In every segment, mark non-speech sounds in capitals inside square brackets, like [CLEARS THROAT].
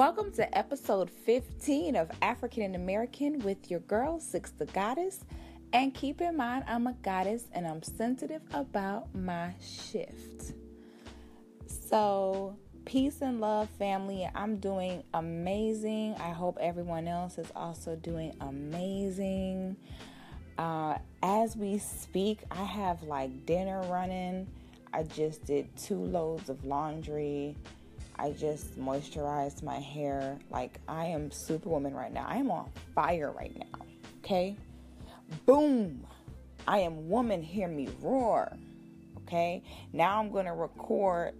Welcome to episode 15 of African and American with your girl, Six the Goddess. And keep in mind, I'm a goddess and I'm sensitive about my shift. So, peace and love, family. I'm doing amazing. I hope everyone else is also doing amazing. Uh, as we speak, I have like dinner running. I just did two loads of laundry. I just moisturized my hair. Like, I am superwoman right now. I am on fire right now. Okay? Boom! I am woman, hear me roar. Okay? Now I'm going to record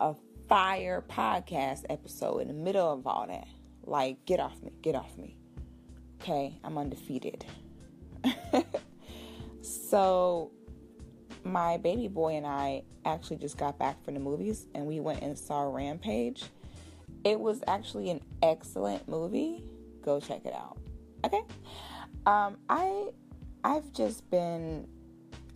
a fire podcast episode in the middle of all that. Like, get off me, get off me. Okay? I'm undefeated. [LAUGHS] so, my baby boy and I actually just got back from the movies and we went and saw Rampage. It was actually an excellent movie. Go check it out. Okay? Um, I I've just been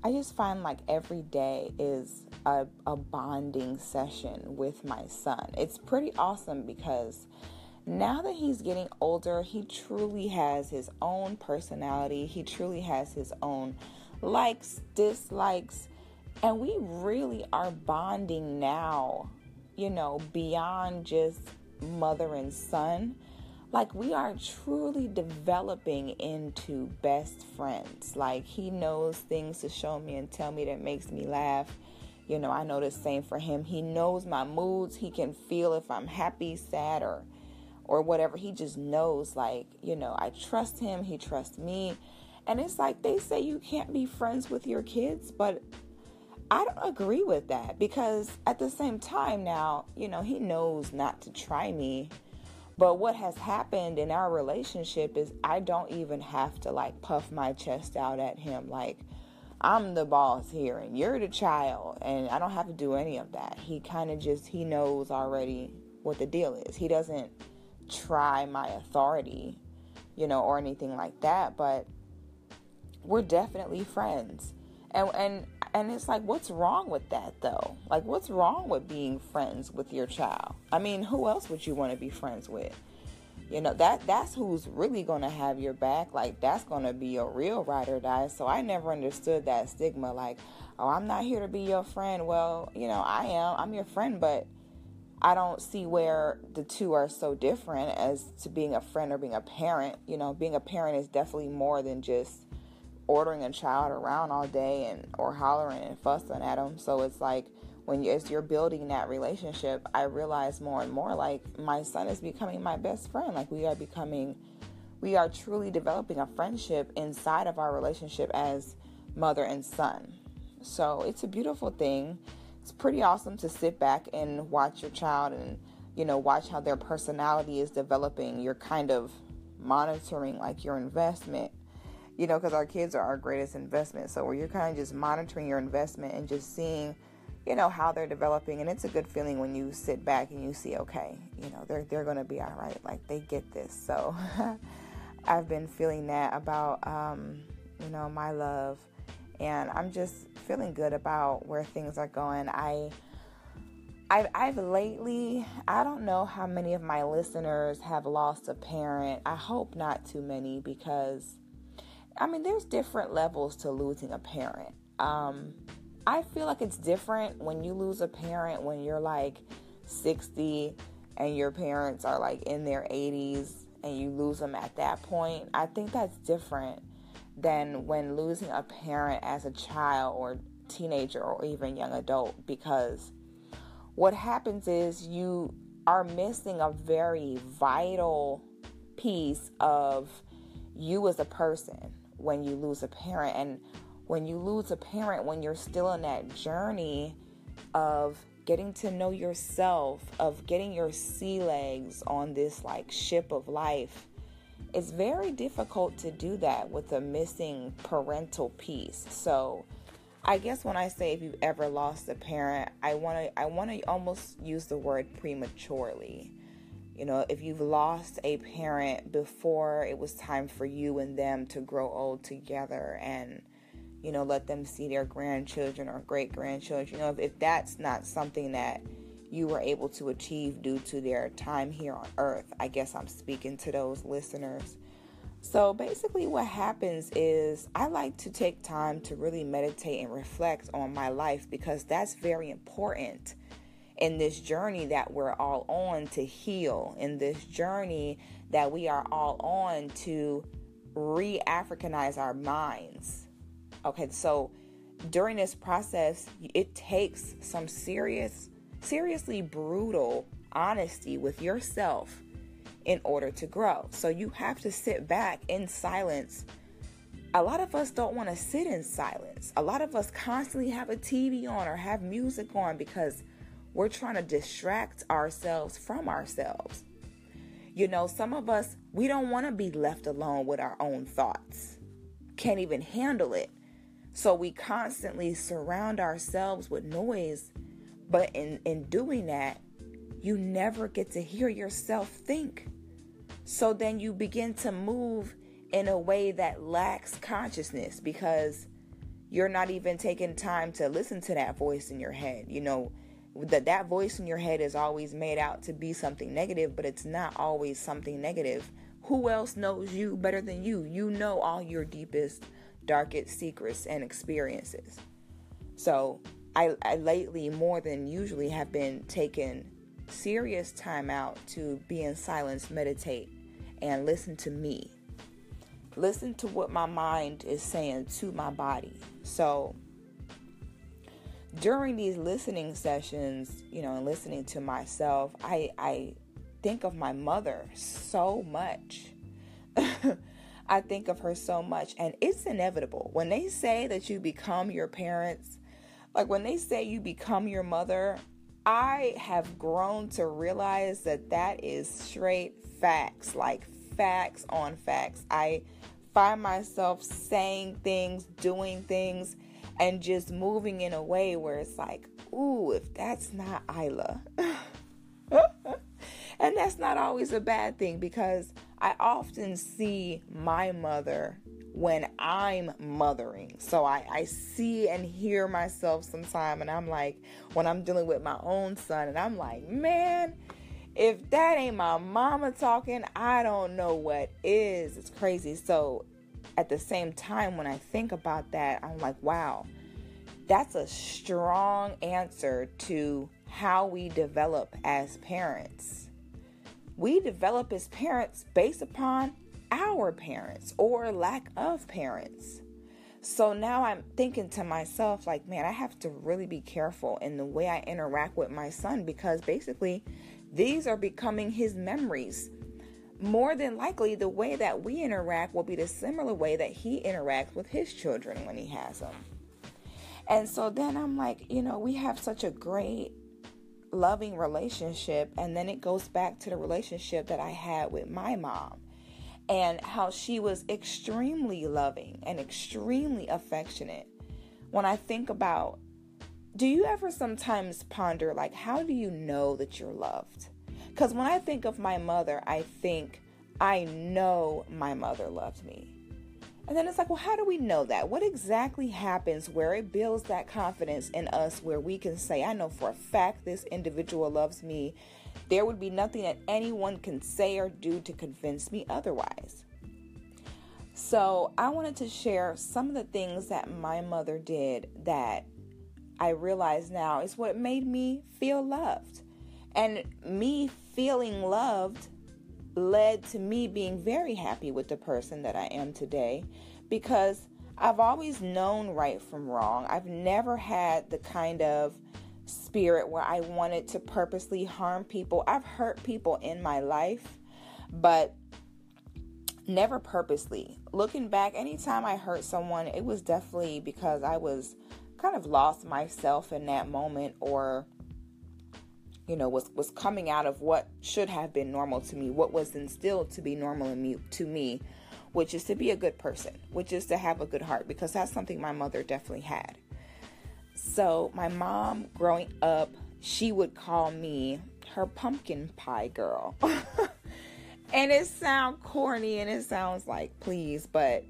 I just find like every day is a, a bonding session with my son. It's pretty awesome because now that he's getting older, he truly has his own personality. He truly has his own likes, dislikes, and we really are bonding now, you know, beyond just mother and son. Like, we are truly developing into best friends. Like, he knows things to show me and tell me that makes me laugh. You know, I know the same for him. He knows my moods. He can feel if I'm happy, sad, or or whatever. He just knows like, you know, I trust him, he trusts me. And it's like they say you can't be friends with your kids, but I don't agree with that because at the same time now, you know, he knows not to try me. But what has happened in our relationship is I don't even have to like puff my chest out at him like I'm the boss here and you're the child and I don't have to do any of that. He kind of just he knows already what the deal is. He doesn't try my authority, you know, or anything like that, but we're definitely friends. And and and it's like what's wrong with that though? Like what's wrong with being friends with your child? I mean, who else would you want to be friends with? You know, that that's who's really going to have your back. Like that's going to be a real ride or die. So I never understood that stigma like, "Oh, I'm not here to be your friend." Well, you know, I am. I'm your friend, but I don't see where the two are so different as to being a friend or being a parent. You know, being a parent is definitely more than just ordering a child around all day and or hollering and fussing at them. So it's like when you, as you're building that relationship, I realize more and more like my son is becoming my best friend. Like we are becoming, we are truly developing a friendship inside of our relationship as mother and son. So it's a beautiful thing. It's pretty awesome to sit back and watch your child and you know watch how their personality is developing. You're kind of monitoring like your investment you know, because our kids are our greatest investment. So where you're kind of just monitoring your investment and just seeing, you know, how they're developing, and it's a good feeling when you sit back and you see, okay, you know, they're they're gonna be all right. Like they get this. So [LAUGHS] I've been feeling that about, um, you know, my love, and I'm just feeling good about where things are going. I. I've, I've lately, I don't know how many of my listeners have lost a parent. I hope not too many because I mean, there's different levels to losing a parent. Um, I feel like it's different when you lose a parent when you're like 60 and your parents are like in their 80s and you lose them at that point. I think that's different than when losing a parent as a child or teenager or even young adult because what happens is you are missing a very vital piece of you as a person when you lose a parent. And when you lose a parent, when you're still in that journey of getting to know yourself, of getting your sea legs on this like ship of life, it's very difficult to do that with a missing parental piece. So, I guess when I say if you've ever lost a parent, I want to I want to almost use the word prematurely. You know, if you've lost a parent before it was time for you and them to grow old together and, you know, let them see their grandchildren or great grandchildren, you know, if, if that's not something that you were able to achieve due to their time here on earth. I guess I'm speaking to those listeners. So basically, what happens is I like to take time to really meditate and reflect on my life because that's very important in this journey that we're all on to heal, in this journey that we are all on to re Africanize our minds. Okay, so during this process, it takes some serious, seriously brutal honesty with yourself in order to grow. So you have to sit back in silence. A lot of us don't want to sit in silence. A lot of us constantly have a TV on or have music on because we're trying to distract ourselves from ourselves. You know, some of us, we don't want to be left alone with our own thoughts, can't even handle it. So we constantly surround ourselves with noise. But in, in doing that, you never get to hear yourself think. So then you begin to move in a way that lacks consciousness because you're not even taking time to listen to that voice in your head. You know, that that voice in your head is always made out to be something negative, but it's not always something negative. Who else knows you better than you? You know all your deepest darkest secrets and experiences. So I, I lately, more than usually, have been taking serious time out to be in silence, meditate, and listen to me. Listen to what my mind is saying to my body. So during these listening sessions, you know, and listening to myself, I I think of my mother so much. [LAUGHS] I think of her so much, and it's inevitable. When they say that you become your parents, like when they say you become your mother, I have grown to realize that that is straight facts, like facts on facts. I find myself saying things, doing things, and just moving in a way where it's like, ooh, if that's not Isla. [LAUGHS] and that's not always a bad thing because I often see my mother when I'm mothering. So I, I see and hear myself sometime, and I'm like, when I'm dealing with my own son, and I'm like, man, if that ain't my mama talking, I don't know what is. It's crazy. So at the same time, when I think about that, I'm like, wow, that's a strong answer to how we develop as parents we develop as parents based upon our parents or lack of parents. So now I'm thinking to myself, like, man, I have to really be careful in the way I interact with my son because basically these are becoming his memories. More than likely, the way that we interact will be the similar way that he interacts with his children when he has them. And so then I'm like, you know, we have such a great loving relationship. And then it goes back to the relationship that I had with my mom and how she was extremely loving and extremely affectionate. When I think about, do you ever sometimes ponder, like, how do you know that you're loved? Because when I think of my mother, I think, I know my mother loved me. And then it's like, well, how do we know that? What exactly happens where it builds that confidence in us where we can say, I know for a fact this individual loves me. There would be nothing that anyone can say or do to convince me otherwise. So, I wanted to share some of the things that my mother did that I realize now is what made me feel loved. And me feeling loved led to me being very happy with the person that I am today because I've always known right from wrong. I've never had the kind of spirit where I wanted to purposely harm people. I've hurt people in my life, but never purposely. Looking back, anytime I hurt someone, it was definitely because I was kind of lost myself in that moment or you know was was coming out of what should have been normal to me what was instilled to be normal in me to me which is to be a good person which is to have a good heart because that's something my mother definitely had. So my mom growing up she would call me her pumpkin pie girl. [LAUGHS] And it sounds corny and it sounds like please but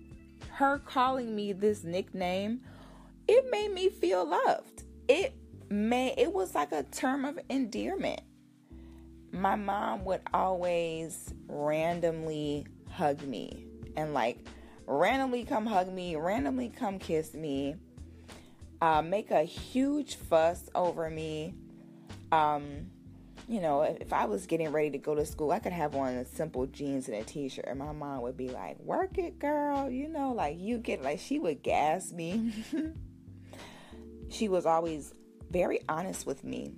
her calling me this nickname it made me feel loved. It may it was like a term of endearment. My mom would always randomly hug me and like randomly come hug me, randomly come kiss me, uh, make a huge fuss over me. Um, you know, if I was getting ready to go to school, I could have on simple jeans and a t-shirt, and my mom would be like, "Work it, girl," you know, like you get like she would gas me. [LAUGHS] she was always very honest with me.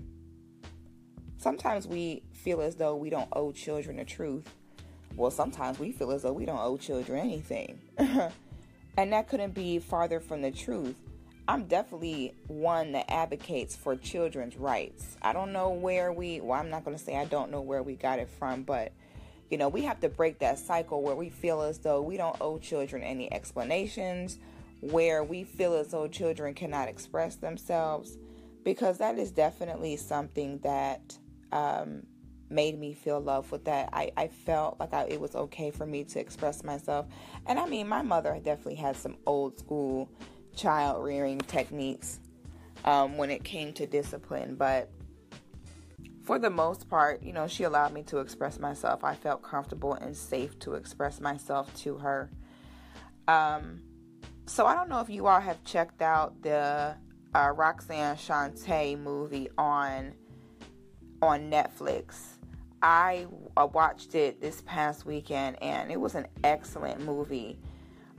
Sometimes we feel as though we don't owe children the truth. Well, sometimes we feel as though we don't owe children anything. [LAUGHS] and that couldn't be farther from the truth. I'm definitely one that advocates for children's rights. I don't know where we, well, I'm not going to say I don't know where we got it from, but you know, we have to break that cycle where we feel as though we don't owe children any explanations, where we feel as though children cannot express themselves, because that is definitely something that um, made me feel love with that. I, I felt like I, it was okay for me to express myself. And I mean, my mother definitely had some old school child rearing techniques um, when it came to discipline, but for the most part, you know, she allowed me to express myself. I felt comfortable and safe to express myself to her. Um, so I don't know if you all have checked out the uh, Roxanne Shante movie on on Netflix. I watched it this past weekend and it was an excellent movie.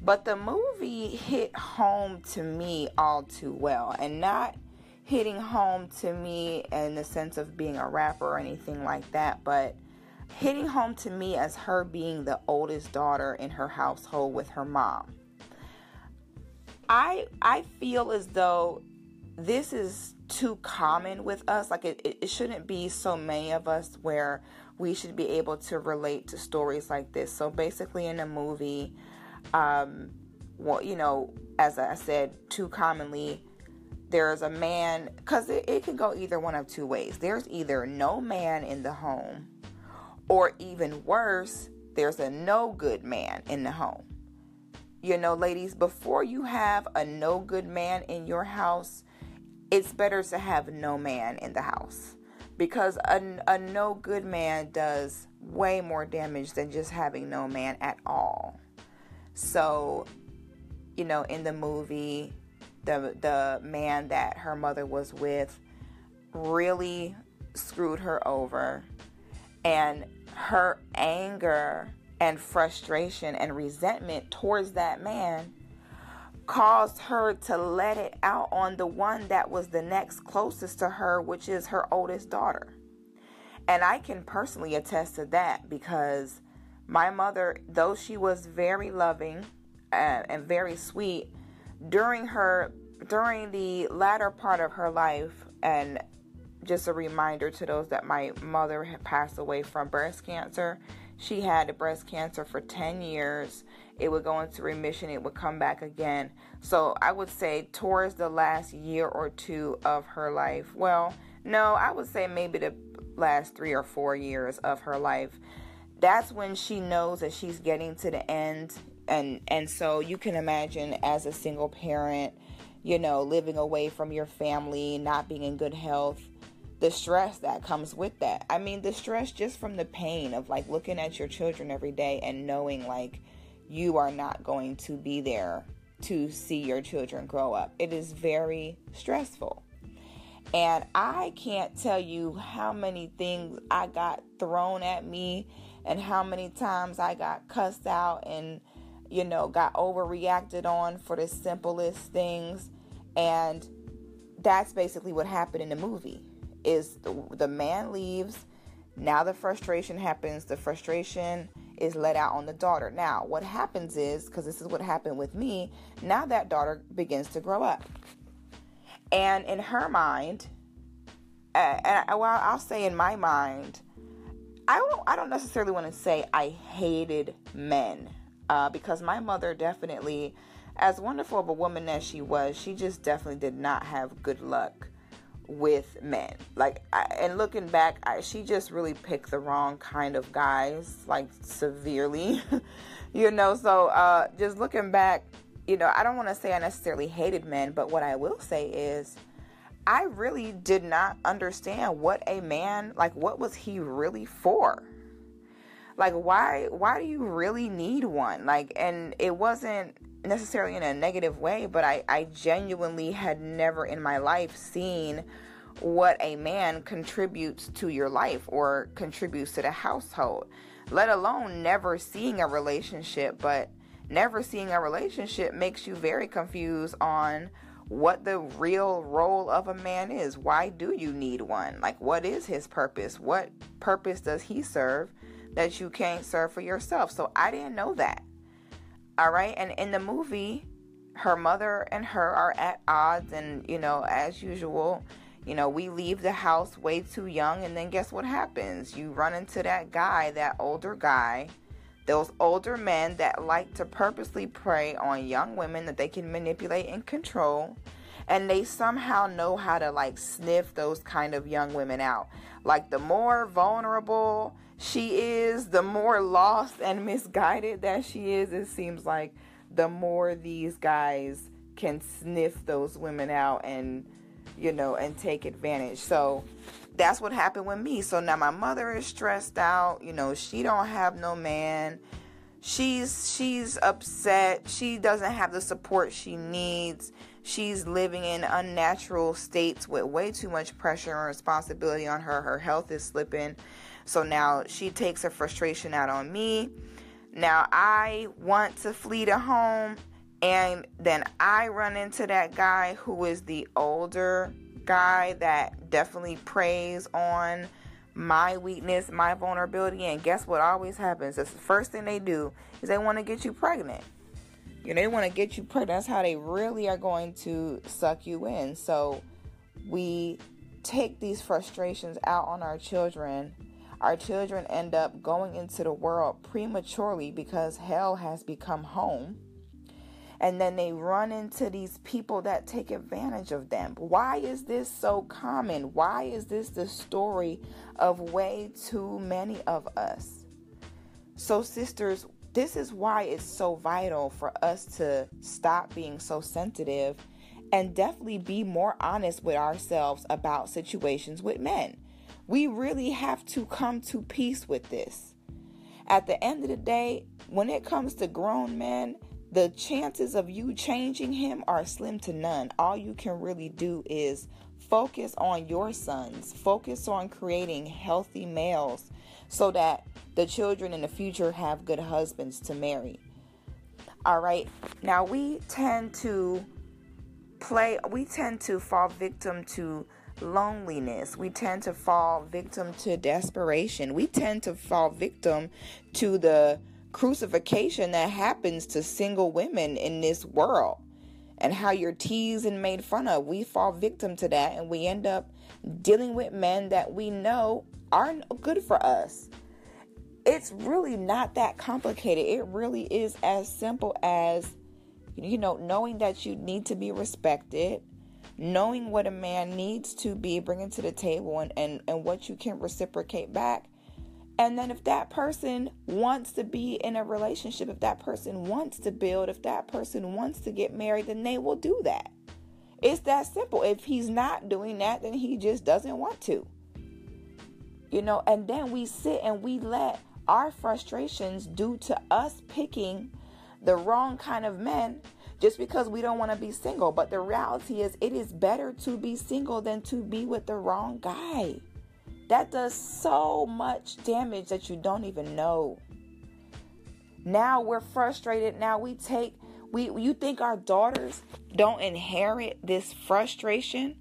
But the movie hit home to me all too well, and not hitting home to me in the sense of being a rapper or anything like that, but hitting home to me as her being the oldest daughter in her household with her mom. I I feel as though this is too common with us. Like it, it shouldn't be so many of us where we should be able to relate to stories like this. So basically in a movie, um, well, you know, as I said, too commonly, there's a man, because it, it can go either one of two ways. There's either no man in the home, or even worse, there's a no good man in the home. You know, ladies, before you have a no good man in your house, it's better to have no man in the house because a, a no good man does way more damage than just having no man at all. So, you know, in the movie, the the man that her mother was with really screwed her over and her anger and frustration and resentment towards that man caused her to let it out on the one that was the next closest to her, which is her oldest daughter. And I can personally attest to that because my mother, though she was very loving and, and very sweet, during her during the latter part of her life, and just a reminder to those that my mother had passed away from breast cancer. She had breast cancer for 10 years. It would go into remission, it would come back again. So I would say, towards the last year or two of her life, well, no, I would say maybe the last three or four years of her life, that's when she knows that she's getting to the end and and so you can imagine as a single parent you know living away from your family not being in good health the stress that comes with that i mean the stress just from the pain of like looking at your children every day and knowing like you are not going to be there to see your children grow up. It is very stressful. And i can't tell you how many things i got thrown at me and how many times I got cussed out and, you know, got overreacted on for the simplest things. And that's basically what happened in the movie is the, the man leaves. Now the frustration happens. The frustration is let out on the daughter. Now what happens is because this is what happened with me now that daughter begins to grow up. And in her mind uh, and well i'll say in my mind I don't I don't necessarily want to say I hated men uh, because my mother definitely, as wonderful of a woman as she was, she just definitely did not have good luck with men. Like, I, and looking back, I, she just really picked the wrong kind of guys, like severely, [LAUGHS] you know. So, uh, just looking back, you know, I don't want to say I necessarily hated men, but what I will say is, I really did not understand what a man like what was he really for? Like why why do you really need one? Like and it wasn't necessarily in a negative way, but I, I genuinely had never in my life seen what a man contributes to your life or contributes to the household, let alone never seeing a relationship. But never seeing a relationship makes you very confused on what the real role of a man is. Why do you need one? Like, what is his purpose? What purpose does he serve that you can't serve for yourself? So I didn't know that. All right. And in the movie, her mother and her are at odds. And, you know, as usual, you know, we leave the house way too young. And then guess what happens? You run into that guy, that older guy, those older men that like to purposely prey on young women that they can manipulate and control. And they somehow know how to like sniff those kind of young women out. Like the more vulnerable she is, the more lost and misguided that she is, it seems like the more these guys can sniff those women out and you know and take advantage. So that's what happened with me. So now my mother is stressed out, you know, she don't have no man. She's she's upset. She doesn't have the support she needs. She's living in unnatural states with way too much pressure and responsibility on her. Her health is slipping. So now she takes her frustration out on me. Now I want to flee to home, and then I run into that guy who is the older guy that definitely preys on my weakness, my vulnerability. And guess what always happens? That's the first thing they do is they want to get you pregnant. You know, they want to get you pregnant. That's how they really are going to suck you in. So we take these frustrations out on our children our children end up going into the world prematurely because hell has become home. And then they run into these people that take advantage of them. Why is this so common? Why is this the story of way too many of us? So, sisters, this is why it's so vital for us to stop being so sensitive and definitely be more honest with ourselves about situations with men. We really have to come to peace with this. At the end of the day, when it comes to grown men, the chances of you changing him are slim to none. All you can really do is focus on your sons, focus on creating healthy males so that the children in the future have good husbands to marry. All right. Now we tend to play we tend to fall victim to loneliness. We tend to fall victim to desperation. We tend to fall victim to the crucifixion that happens to single women in this world and how you're teased and made fun of. We fall victim to that and we end up dealing with men that we know aren't good for us. It's really not that complicated. It really is as simple as, you know, knowing that you need to be respected, knowing what a man needs to be bringing to the table and, and, and what you can reciprocate back. And then if that person wants to be in a relationship, if that person wants to build, if that person wants to get married, then they will do that. It's that simple. If he's not doing that, then he just doesn't want to. You know, and then we sit and we let our frustrations due to us picking the wrong kind of men just because we don't want to be single. But the reality is, it is better to be single than to be with the wrong guy. That does so much damage that you don't even know. Now we're frustrated. Now we take we you think our daughters don't inherit this frustration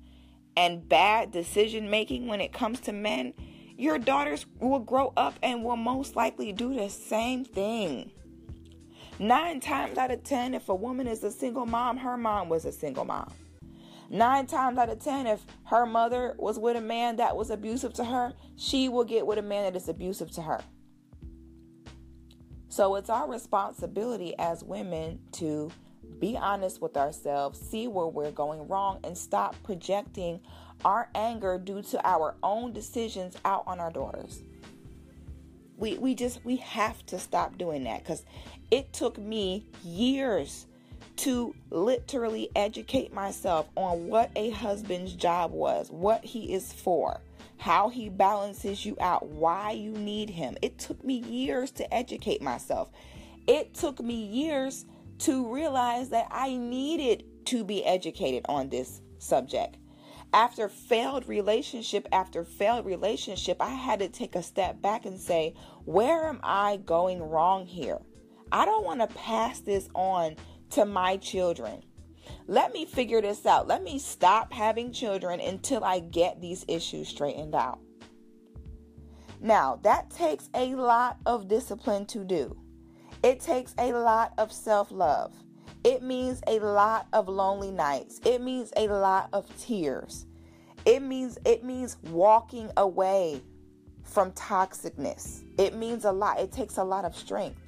and bad decision making when it comes to men? Your daughters will grow up and will most likely do the same thing. Nine times out of ten, if a woman is a single mom, her mom was a single mom. Nine times out of ten, if her mother was with a man that was abusive to her, she will get with a man that is abusive to her. So it's our responsibility as women to be honest with ourselves, see where we're going wrong, and stop projecting our anger due to our own decisions out on our daughters we we just we have to stop doing that because it took me years to literally educate myself on what a husband's job was, what he is for, how he balances you out, why you need him. It took me years to educate myself. It took me years to realize that I needed to be educated on this subject. After failed relationship after failed relationship, I had to take a step back and say, where am I going wrong here? I don't want to pass this on to my children. Let me figure this out. Let me stop having children until I get these issues straightened out. Now, that takes a lot of discipline to do. It takes a lot of self love. It means a lot of lonely nights. It means a lot of tears. It means it means walking away from toxicness. It means a lot. It takes a lot of strength.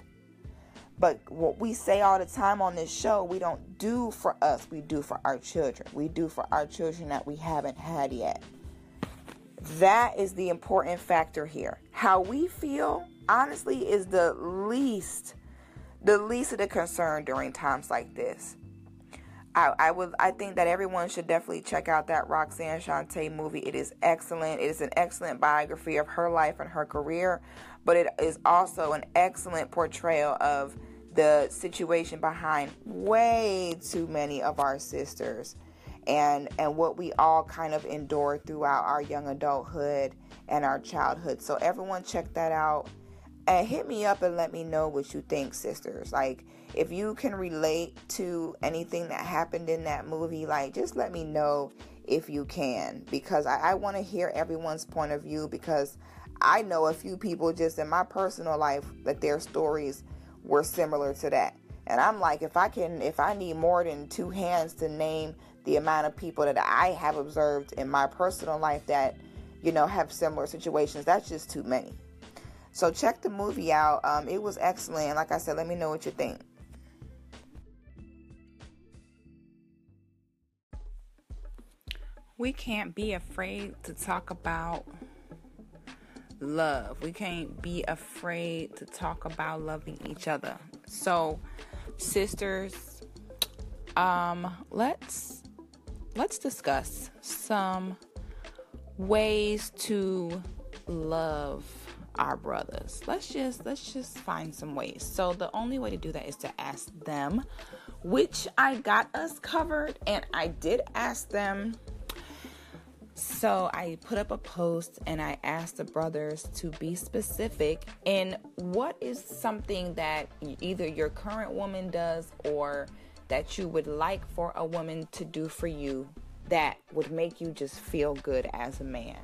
But what we say all the time on this show, we don't do for us, we do for our children. We do for our children that we haven't had yet. That is the important factor here. How we feel, honestly, is the least, the least of the concern during times like this. I, I would I think that everyone should definitely check out that Roxanne Shante movie. It is excellent. It is an excellent biography of her life and her career, but it is also an excellent portrayal of the situation behind way too many of our sisters and and what we all kind of endured throughout our young adulthood and our childhood. So everyone check that out and hit me up and let me know what you think, sisters. Like if you can relate to anything that happened in that movie, like just let me know if you can because I, I want to hear everyone's point of view because I know a few people just in my personal life that their stories were similar to that. And I'm like, if I can, if I need more than two hands to name the amount of people that I have observed in my personal life that, you know, have similar situations, that's just too many. So check the movie out. Um, it was excellent. Like I said, let me know what you think. We can't be afraid to talk about love. We can't be afraid to talk about loving each other. So, sisters, um let's let's discuss some ways to love our brothers. Let's just let's just find some ways. So the only way to do that is to ask them, which I got us covered and I did ask them so I put up a post and I asked the brothers to be specific in what is something that either your current woman does or that you would like for a woman to do for you that would make you just feel good as a man.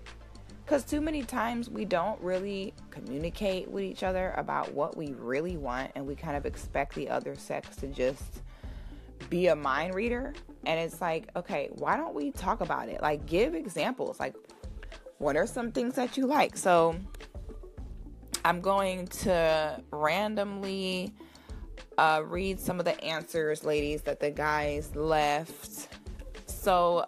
Because too many times we don't really communicate with each other about what we really want, and we kind of expect the other sex to just be a mind reader. And it's like okay why don't we talk about it? Like give examples. Like what are some things that you like? So i'm going to randomly uh, read some of the answers ladies that the guys left. So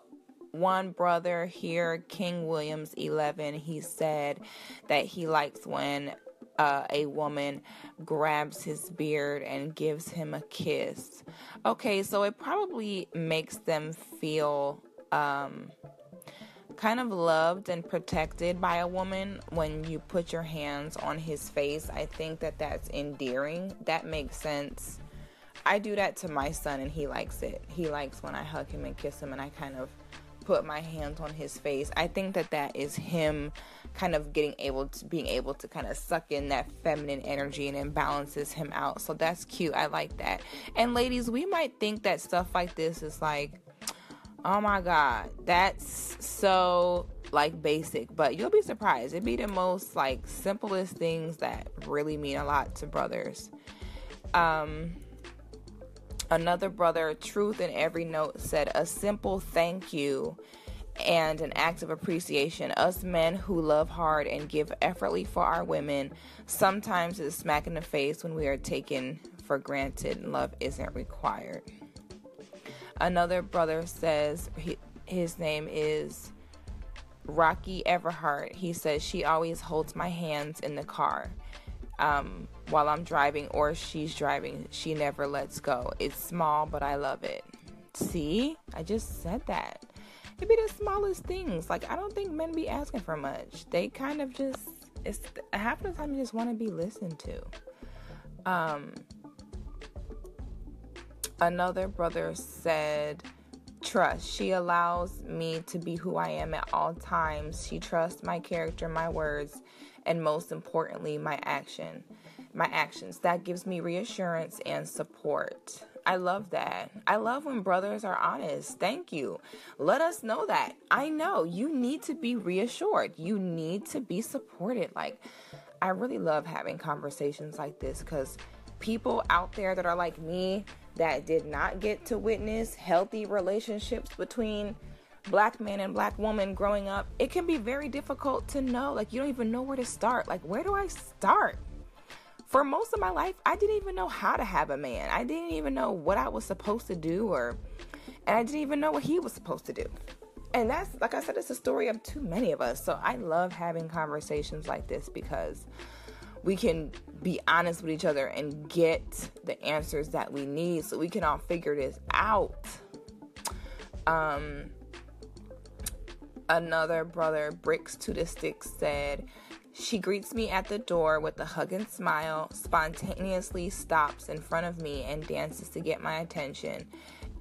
one brother here king williams 11 he said that he likes when uh, a woman grabs his beard and gives him a kiss. Okay, so it probably makes them feel um, kind of loved and protected by a woman when you put your hands on his face. I think that that's endearing. That makes sense. I do that to my son and he likes it. He likes when I hug him and kiss him and I kind of put my hands on his face. I think that that is him kind of getting able to being able to kind of suck in that feminine energy and it balances him out. So that's cute. I like that. And ladies, we might think that stuff like this is like oh my god, that's so like basic, but you'll be surprised. It'd be the most like simplest things that really mean a lot to brothers. Um Another brother, Truth in Every Note, said, A simple thank you and an act of appreciation. Us men who love hard and give effortly for our women sometimes is smack in the face when we are taken for granted and love isn't required. Another brother says, his name is Rocky Everhart. He says, She always holds my hands in the car. Um, while I'm driving or she's driving. She never lets go. It's small, but I love it. See, I just said that. It'd be the smallest things. Like I don't think men be asking for much. They kind of just it's half the time you just want to be listened to. Um, another brother said trust. She allows me to be who I am at all times. She trusts my character, my words, and most importantly, my action. My actions. That gives me reassurance and support. I love that. I love when brothers are honest. Thank you. Let us know that. I know you need to be reassured. You need to be supported. Like, I really love having conversations like this because people out there that are like me that did not get to witness healthy relationships between black man and black woman growing up, it can be very difficult to know. Like, you don't even know where to start. Like, where do I start? For most of my life, I didn't even know how to have a man. I didn't even know what I was supposed to do, or, and I didn't even know what he was supposed to do. And that's, like I said, it's a story of too many of us. So I love having conversations like this because we can be honest with each other and get the answers that we need so we can all figure this out. Um, another brother, Bricks to the Sticks, said, She greets me at the door with a hug and smile, spontaneously stops in front of me and dances to get my attention,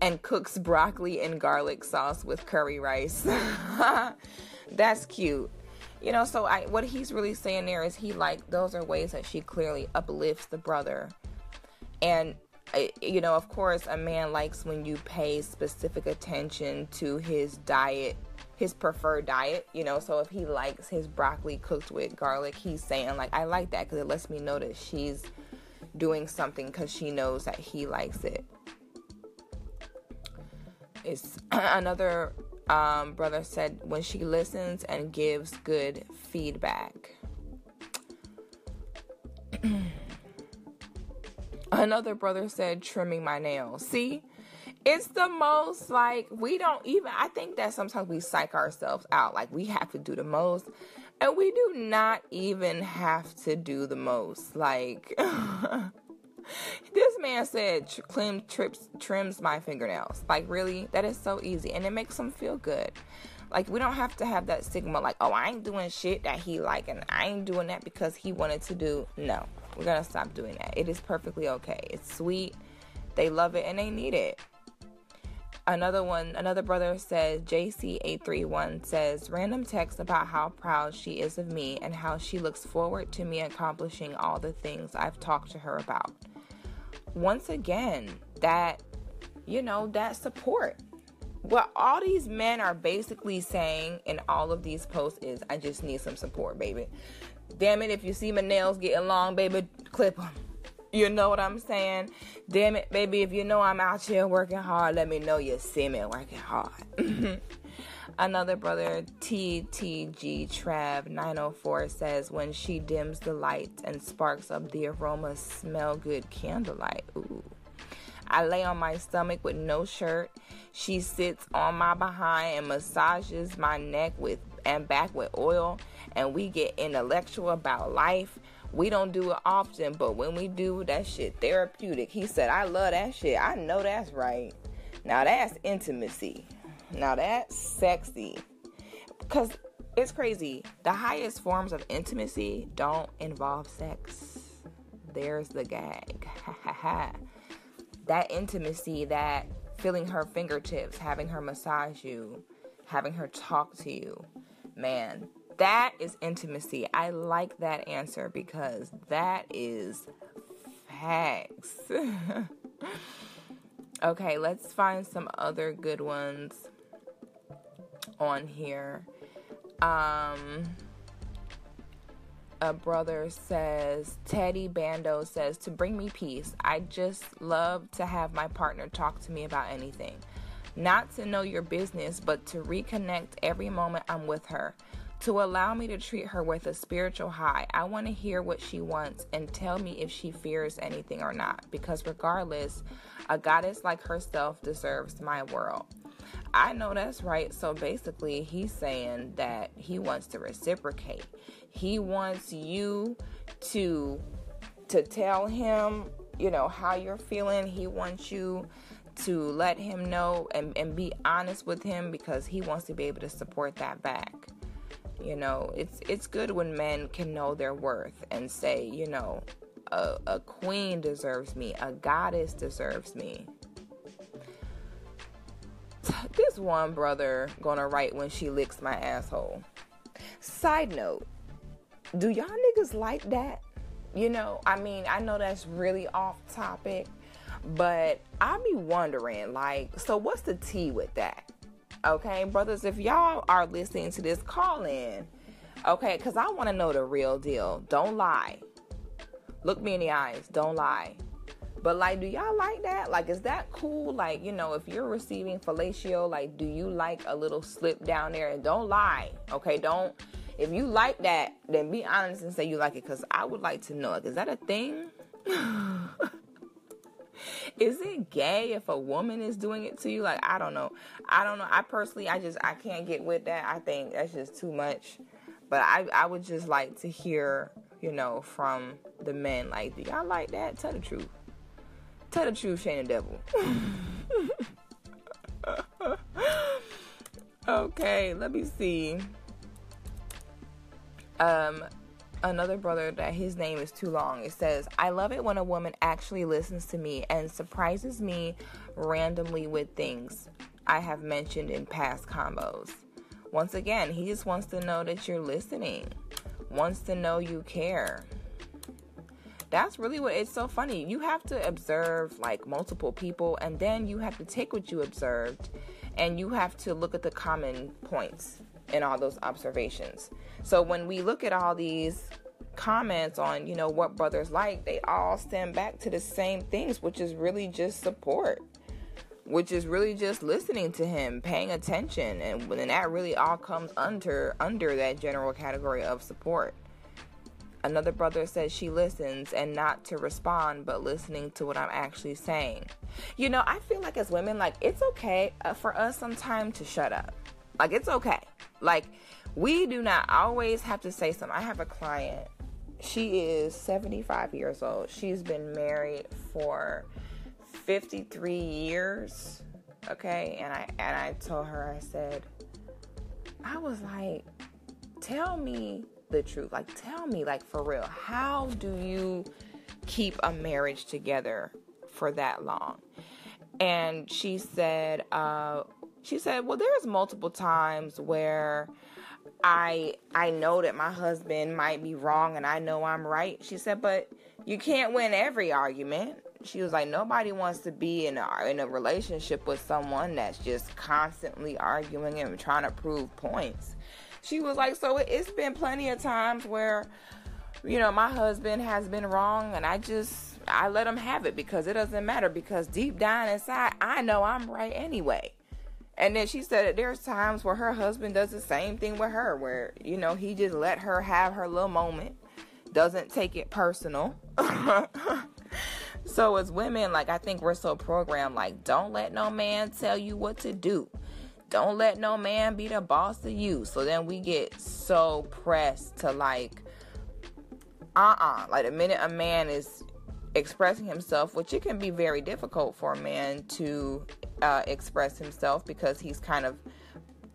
and cooks broccoli and garlic sauce with curry rice. [LAUGHS] That's cute you know so i what he's really saying there is he like those are ways that she clearly uplifts the brother and you know of course a man likes when you pay specific attention to his diet his preferred diet you know so if he likes his broccoli cooked with garlic he's saying like i like that because it lets me know that she's doing something because she knows that he likes it it's [CLEARS THROAT] another um, brother said when she listens and gives good feedback. [CLEARS THROAT] Another brother said trimming my nails. See, it's the most like we don't even I think that sometimes we psych ourselves out like we have to do the most and we do not even have to do the most like [LAUGHS] this man said Clem trips trims my fingernails. Like really, that is so easy, and it makes him feel good. Like we don't have to have that stigma. Like oh, I ain't doing shit that he like, and I ain't doing that because he wanted to do. No, we're gonna stop doing that. It is perfectly okay. It's sweet. They love it and they need it. Another one, another brother says, JC831 says, random text about how proud she is of me and how she looks forward to me accomplishing all the things I've talked to her about once again, that, you know, that support. What all these men are basically saying in all of these posts is, I just need some support, baby. Damn it, if you see my nails getting long, baby, clip them. You know what I'm saying? Damn it, baby, if you know I'm out here working hard, let me know you see me working hard. [LAUGHS] Another brother, TTG Trav 904, says, When she dims the light and sparks up the aroma, smell good candlelight. Ooh. I lay on my stomach with no shirt. She sits on my behind and massages my neck with and back with oil, and we get intellectual about life. We don't do it often, but when we do, that shit therapeutic. He said, I love that shit. I know that's right. Now that's intimacy. Now that's sexy. Because it's crazy. The highest forms of intimacy don't involve sex. There's the gag. [LAUGHS] that intimacy, that feeling her fingertips, having her massage you, having her talk to you. Man, that is intimacy. I like that answer because that is facts. [LAUGHS] okay, let's find some other good ones on here. Um, a brother says, Teddy Bando says, to bring me peace, I just love to have my partner talk to me about anything. Not to know your business, but to reconnect every moment I'm with her. To allow me to treat her with a spiritual high. I want to hear what she wants and tell me if she fears anything or not. Because regardless, a goddess like herself deserves my world. I know that's right. So basically, he's saying that he wants to reciprocate. He wants you to to tell him, you know, how you're feeling. He wants you to let him know and, and be honest with him because he wants to be able to support that back. You know, it's it's good when men can know their worth and say, you know, a, a queen deserves me, a goddess deserves me. This one brother gonna write when she licks my asshole. Side note, do y'all niggas like that? You know, I mean, I know that's really off topic, but I be wondering, like, so what's the tea with that? Okay, brothers, if y'all are listening to this, call in. Okay, because I want to know the real deal. Don't lie. Look me in the eyes. Don't lie. But like, do y'all like that? Like, is that cool? Like, you know, if you're receiving fellatio, like, do you like a little slip down there? And don't lie. Okay, don't. If you like that, then be honest and say you like it. Cause I would like to know. Like, is that a thing? [SIGHS] [LAUGHS] is it gay if a woman is doing it to you? Like, I don't know. I don't know. I personally, I just, I can't get with that. I think that's just too much. But I, I would just like to hear, you know, from the men. Like, do y'all like that? Tell the truth. Tell the truth, Shane the devil. [LAUGHS] okay, let me see. Um, another brother that his name is too long. It says, I love it when a woman actually listens to me and surprises me randomly with things I have mentioned in past combos. Once again, he just wants to know that you're listening, wants to know you care. That's really what it's so funny. You have to observe like multiple people, and then you have to take what you observed and you have to look at the common points in all those observations. So when we look at all these comments on, you know, what brothers like, they all stem back to the same things, which is really just support. Which is really just listening to him, paying attention, and then that really all comes under under that general category of support. Another brother says she listens and not to respond, but listening to what I'm actually saying. You know, I feel like as women, like it's okay uh, for us sometimes to shut up. Like it's okay. Like we do not always have to say something. I have a client. She is 75 years old. She's been married for 53 years. Okay? And I and I told her I said I was like tell me the truth. Like tell me like for real. How do you keep a marriage together for that long? And she said uh she said, "Well, there's multiple times where I I know that my husband might be wrong and I know I'm right." She said, "But you can't win every argument." She was like, "Nobody wants to be in a in a relationship with someone that's just constantly arguing and trying to prove points." She was like, "So it's been plenty of times where you know, my husband has been wrong and I just I let him have it because it doesn't matter because deep down inside I know I'm right anyway." And then she said that there's times where her husband does the same thing with her, where, you know, he just let her have her little moment, doesn't take it personal. [LAUGHS] so, as women, like, I think we're so programmed, like, don't let no man tell you what to do. Don't let no man be the boss of you. So then we get so pressed to, like, uh uh-uh. uh Like, the minute a man is expressing himself, which it can be very difficult for a man to uh, express himself because he's kind of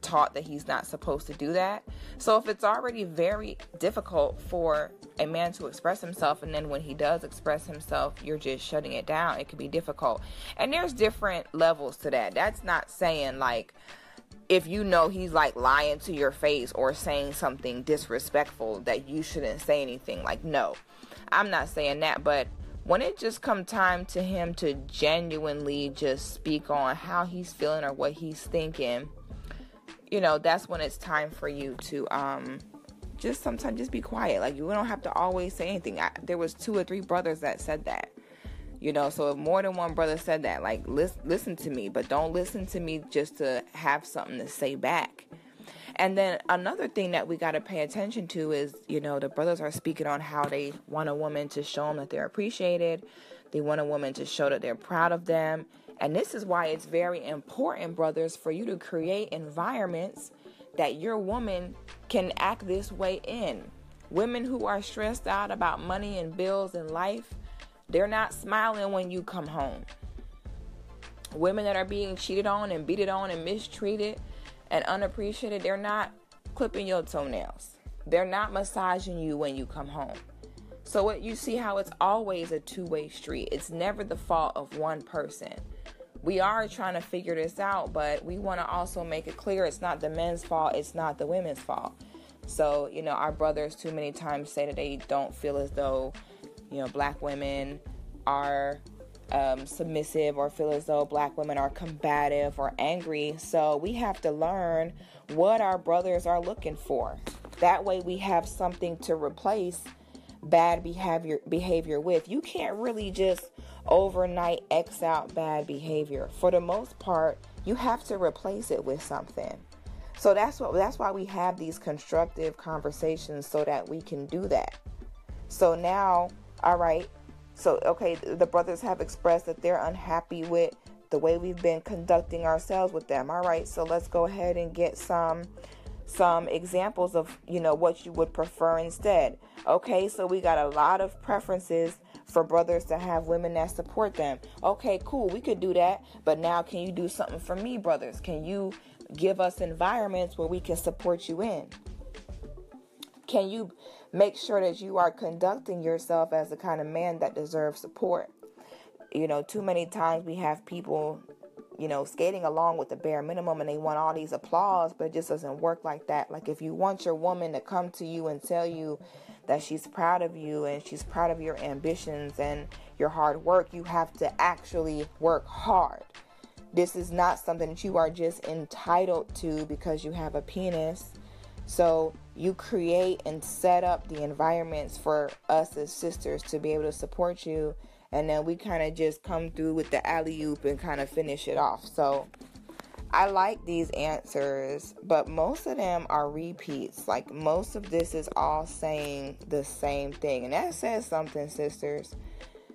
taught that he's not supposed to do that. So if it's already very difficult for a man to express himself and then when he does express himself, you're just shutting it down, it can be difficult. And there's different levels to that. That's not saying like if you know he's like lying to your face or saying something disrespectful that you shouldn't say anything. Like no. I'm not saying that, but when it just come time to him to genuinely just speak on how he's feeling or what he's thinking you know that's when it's time for you to um just sometimes just be quiet. Like you don't have to always say anything. I, there was two or three brothers that said that you know so if more than one brother said that like listen, listen to me but don't listen to me just to have something to say back and then another thing that we got to pay attention to is, you know, the brothers are speaking on how they want a woman to show them that they're appreciated. They want a woman to show that they're proud of them. And this is why it's very important, brothers, for you to create environments that your woman can act this way in. Women who are stressed out about money and bills and life, they're not smiling when you come home. Women that are being cheated on and beaten on and mistreated and unappreciated, they're not clipping your toenails. They're not massaging you when you come home. So what you see how it's always a two-way street. It's never the fault of one person. We are trying to figure this out, but we want to also make it clear it's not the men's fault, it's not the women's fault. So, you know, our brothers too many times say that they don't feel as though, you know, black women are um, submissive or feel as though black women are combative or angry. So we have to learn what our brothers are looking for. That way we have something to replace bad behavior behavior with. You can't really just overnight X out bad behavior. For the most part, you have to replace it with something. So that's what that's why we have these constructive conversations so that we can do that. So now, all right, so okay, the brothers have expressed that they're unhappy with the way we've been conducting ourselves with them. All right, so let's go ahead and get some some examples of, you know, what you would prefer instead. Okay, so we got a lot of preferences for brothers to have women that support them. Okay, cool, we could do that, but now can you do something for me, brothers? Can you give us environments where we can support you in? Can you make sure that you are conducting yourself as the kind of man that deserves support? You know, too many times we have people, you know, skating along with the bare minimum and they want all these applause, but it just doesn't work like that. Like, if you want your woman to come to you and tell you that she's proud of you and she's proud of your ambitions and your hard work, you have to actually work hard. This is not something that you are just entitled to because you have a penis. So you create and set up the environments for us as sisters to be able to support you. And then we kind of just come through with the alley oop and kind of finish it off. So I like these answers, but most of them are repeats. Like most of this is all saying the same thing. And that says something, sisters.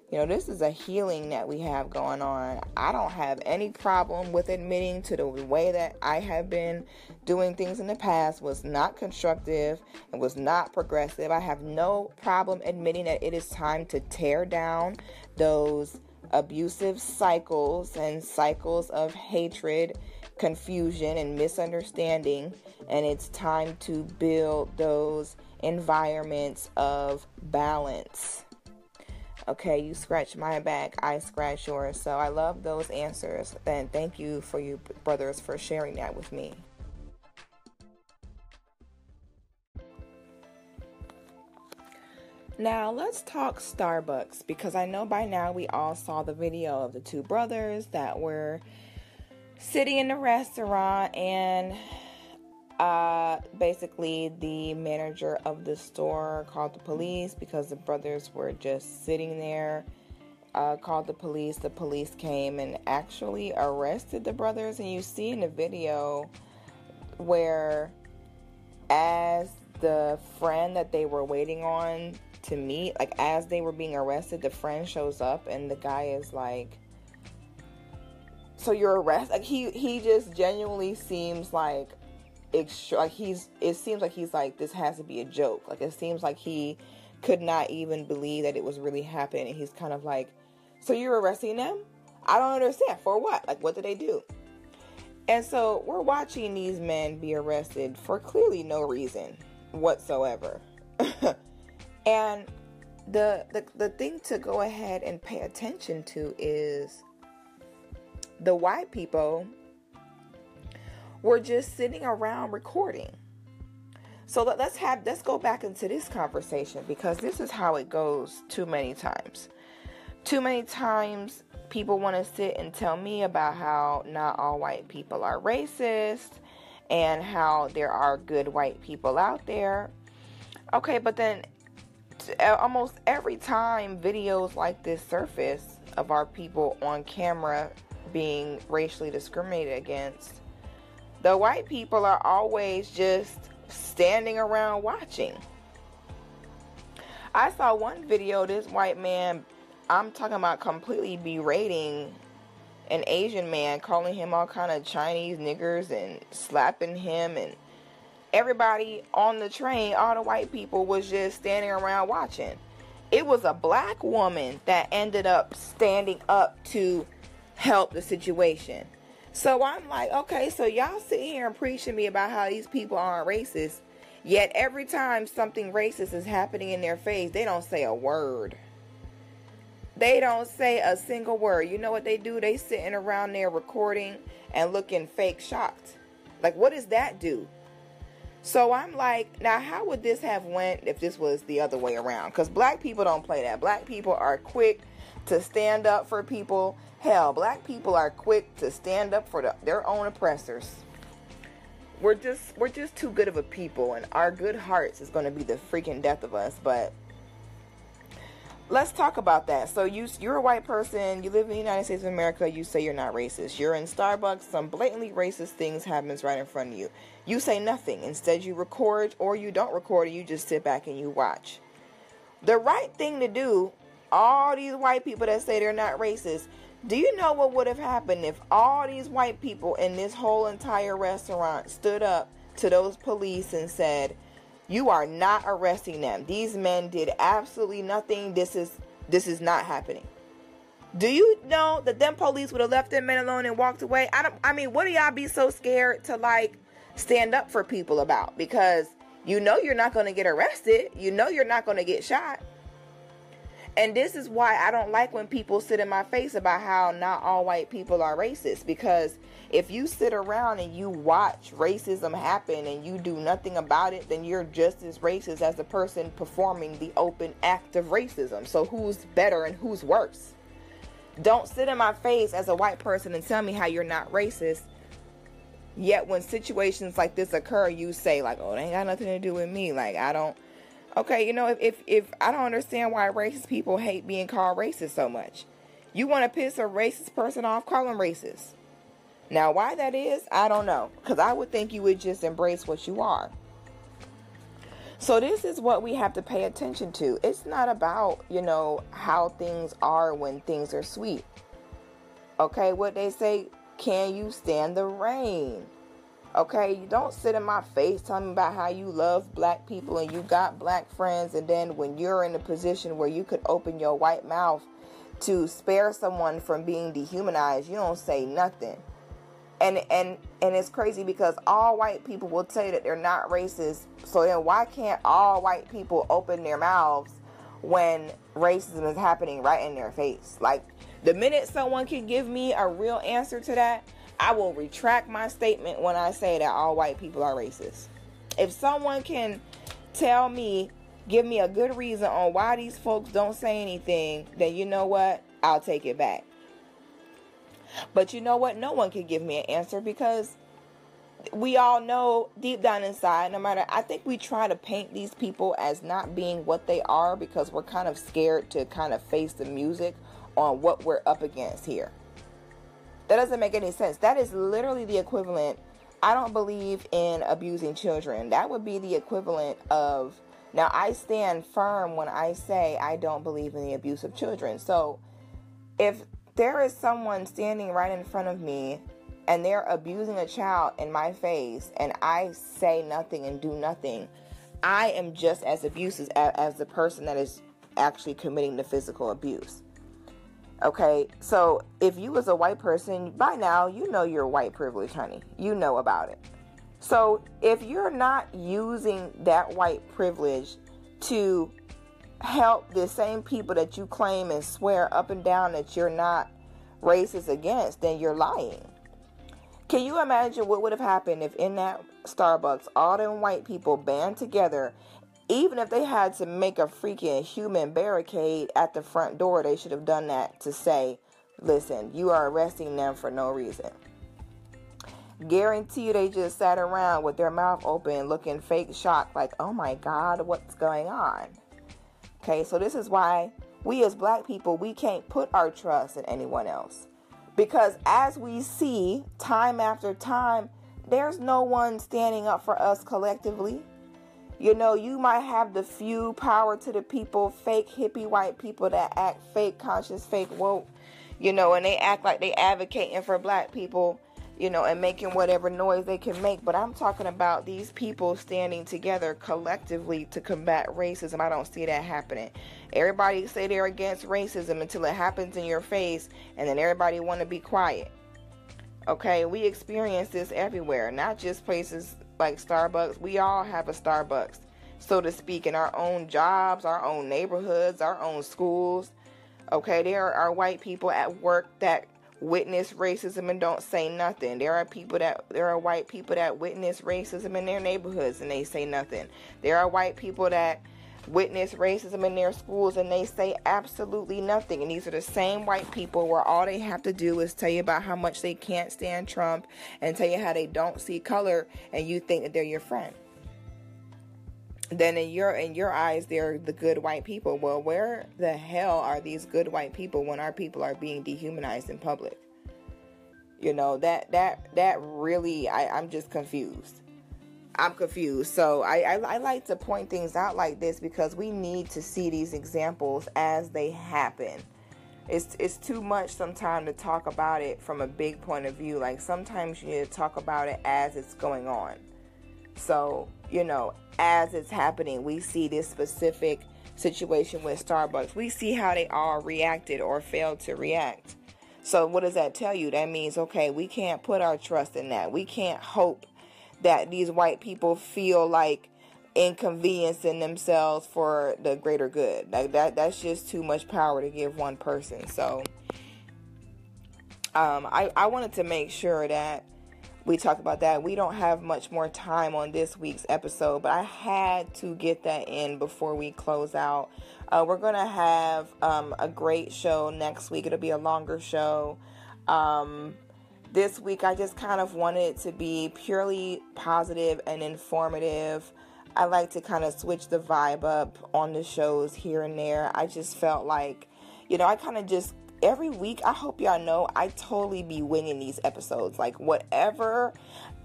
You know, this is a healing that we have going on. I don't have any problem with admitting to the way that I have been doing things in the past was not constructive and was not progressive. I have no problem admitting that it is time to tear down those abusive cycles and cycles of hatred, confusion, and misunderstanding. And it's time to build those environments of balance. Okay, you scratch my back, I scratch yours. So I love those answers. And thank you for you brothers for sharing that with me. Now, let's talk Starbucks because I know by now we all saw the video of the two brothers that were sitting in the restaurant and uh, basically, the manager of the store called the police because the brothers were just sitting there. Uh, called the police. The police came and actually arrested the brothers. And you see in the video where, as the friend that they were waiting on to meet, like as they were being arrested, the friend shows up and the guy is like, "So you're arrested?" Like he he just genuinely seems like extra like he's it seems like he's like this has to be a joke. Like it seems like he could not even believe that it was really happening. He's kind of like so you're arresting them? I don't understand. For what? Like what did they do? And so we're watching these men be arrested for clearly no reason whatsoever. [LAUGHS] And the, the the thing to go ahead and pay attention to is the white people were just sitting around recording. So let's have let's go back into this conversation because this is how it goes too many times. Too many times people want to sit and tell me about how not all white people are racist and how there are good white people out there. Okay, but then uh, almost every time videos like this surface of our people on camera being racially discriminated against, the white people are always just standing around watching. I saw one video, this white man, I'm talking about completely berating an Asian man, calling him all kind of Chinese niggers and slapping him and everybody on the train, all the white people was just standing around watching. It was a black woman that ended up standing up to help the situation. So I'm like, okay, so y'all sit here and preaching me about how these people aren't racist, yet every time something racist is happening in their face, they don't say a word. They don't say a single word. You know what they do? They sitting around there recording and looking fake shocked. Like what does that do? So I'm like, now how would this have went if this was the other way around? Cuz black people don't play that. Black people are quick to stand up for people. Hell, black people are quick to stand up for the, their own oppressors. We're just we're just too good of a people and our good hearts is going to be the freaking death of us, but let's talk about that. So you you're a white person, you live in the United States of America, you say you're not racist. You're in Starbucks, some blatantly racist things happens right in front of you. You say nothing. Instead you record or you don't record you just sit back and you watch. The right thing to do, all these white people that say they're not racist, do you know what would have happened if all these white people in this whole entire restaurant stood up to those police and said, you are not arresting them. These men did absolutely nothing. This is this is not happening. Do you know that them police would have left them men alone and walked away? I don't I mean, what do y'all be so scared to like stand up for people about? Because you know you're not going to get arrested. You know you're not going to get shot. And this is why I don't like when people sit in my face about how not all white people are racist because if you sit around and you watch racism happen and you do nothing about it, then you're just as racist as the person performing the open act of racism. So who's better and who's worse? Don't sit in my face as a white person and tell me how you're not racist. Yet when situations like this occur, you say like, "Oh, it ain't got nothing to do with me." Like I don't. Okay, you know, if if, if I don't understand why racist people hate being called racist so much, you want to piss a racist person off, call them racist. Now, why that is, I don't know. Because I would think you would just embrace what you are. So, this is what we have to pay attention to. It's not about, you know, how things are when things are sweet. Okay, what they say, can you stand the rain? Okay, you don't sit in my face telling me about how you love black people and you got black friends, and then when you're in a position where you could open your white mouth to spare someone from being dehumanized, you don't say nothing. And and and it's crazy because all white people will tell you that they're not racist. So then why can't all white people open their mouths when racism is happening right in their face? Like the minute someone can give me a real answer to that i will retract my statement when i say that all white people are racist if someone can tell me give me a good reason on why these folks don't say anything then you know what i'll take it back but you know what? No one can give me an answer because we all know deep down inside, no matter, I think we try to paint these people as not being what they are because we're kind of scared to kind of face the music on what we're up against here. That doesn't make any sense. That is literally the equivalent. I don't believe in abusing children. That would be the equivalent of. Now, I stand firm when I say I don't believe in the abuse of children. So, if there is someone standing right in front of me and they're abusing a child in my face and I say nothing and do nothing, I am just as abusive as, as the person that is actually committing the physical abuse. Okay, so if you was a white person, by now you know you're white privilege, honey. You know about it. So if you're not using that white privilege to help the same people that you claim and swear up and down that you're not racist against, then you're lying. Can you imagine what would have happened if in that Starbucks all them white people band together, even if they had to make a freaking human barricade at the front door, they should have done that to say, listen, you are arresting them for no reason. Guarantee you they just sat around with their mouth open looking fake shocked, like, oh my God, what's going on? Okay, so this is why we as black people, we can't put our trust in anyone else. Because as we see time after time, there's no one standing up for us collectively. You know, you might have the few power to the people, fake hippie white people that act fake conscious, fake woke, you know, and they act like they advocating for black people. you know, and making whatever noise they can make. But I'm talking about these people standing together collectively to combat racism. I don't see that happening. Everybody say they're against racism until it happens in your face, and then everybody want to be quiet. Okay, we experience this everywhere, not just places like Starbucks. We all have a Starbucks, so to speak, in our own jobs, our own neighborhoods, our own schools. Okay, there are white people at work that witness racism and don't say nothing. There are people that there are white people that witness racism in their neighborhoods and they say nothing. There are white people that witness racism in their schools and they say absolutely nothing. And these are the same white people where all they have to do is tell you about how much they can't stand Trump and tell you how they don't see color and you think that they're your friend. Then in your in your eyes they're the good white people. Well where the hell are these good white people when our people are being dehumanized in public? You know that that that really I, i'm just confused i'm confused so I, I i like to point things out like this because we need to see these examples as they happen it's it's too much sometimes to talk about it from a big point of view like sometimes you need to talk about it as it's going on so you know, as it's happening, we see this specific situation with Starbucks. We see how they all reacted or failed to react. So, what does that tell you? That means, okay, we can't put our trust in that. We can't hope that these white people feel like inconveniencing themselves for the greater good. Like that that's just too much power to give one person. So um, I, I wanted to make sure that we talk about that. We don't have much more time on this week's episode, but I had to get that in before we close out. Uh, we're going to have um, a great show next week. It'll be a longer show. Um, this week, I just kind of wanted to be purely positive and informative. I like to kind of switch the vibe up on the shows here and there. I just felt like, you know, I kind of just every week, I hope y'all know I totally be winning these episodes. Like, whatever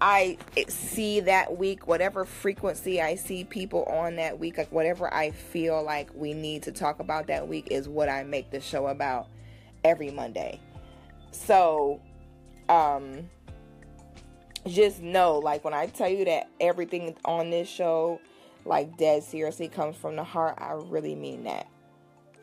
I see that week, whatever frequency I see people on that week, like, whatever I feel like we need to talk about that week is what I make the show about every Monday. So, um, just know, like, when I tell you that everything on this show, like, dead seriously comes from the heart, I really mean that.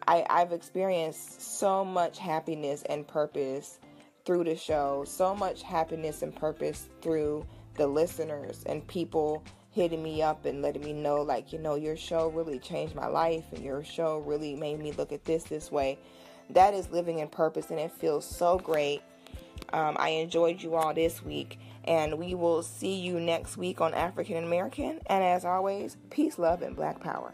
I, I've experienced so much happiness and purpose through the show, so much happiness and purpose through the listeners and people hitting me up and letting me know, like, you know, your show really changed my life and your show really made me look at this this way. That is living in purpose and it feels so great. Um, I enjoyed you all this week, and we will see you next week on African American. And as always, peace, love, and black power.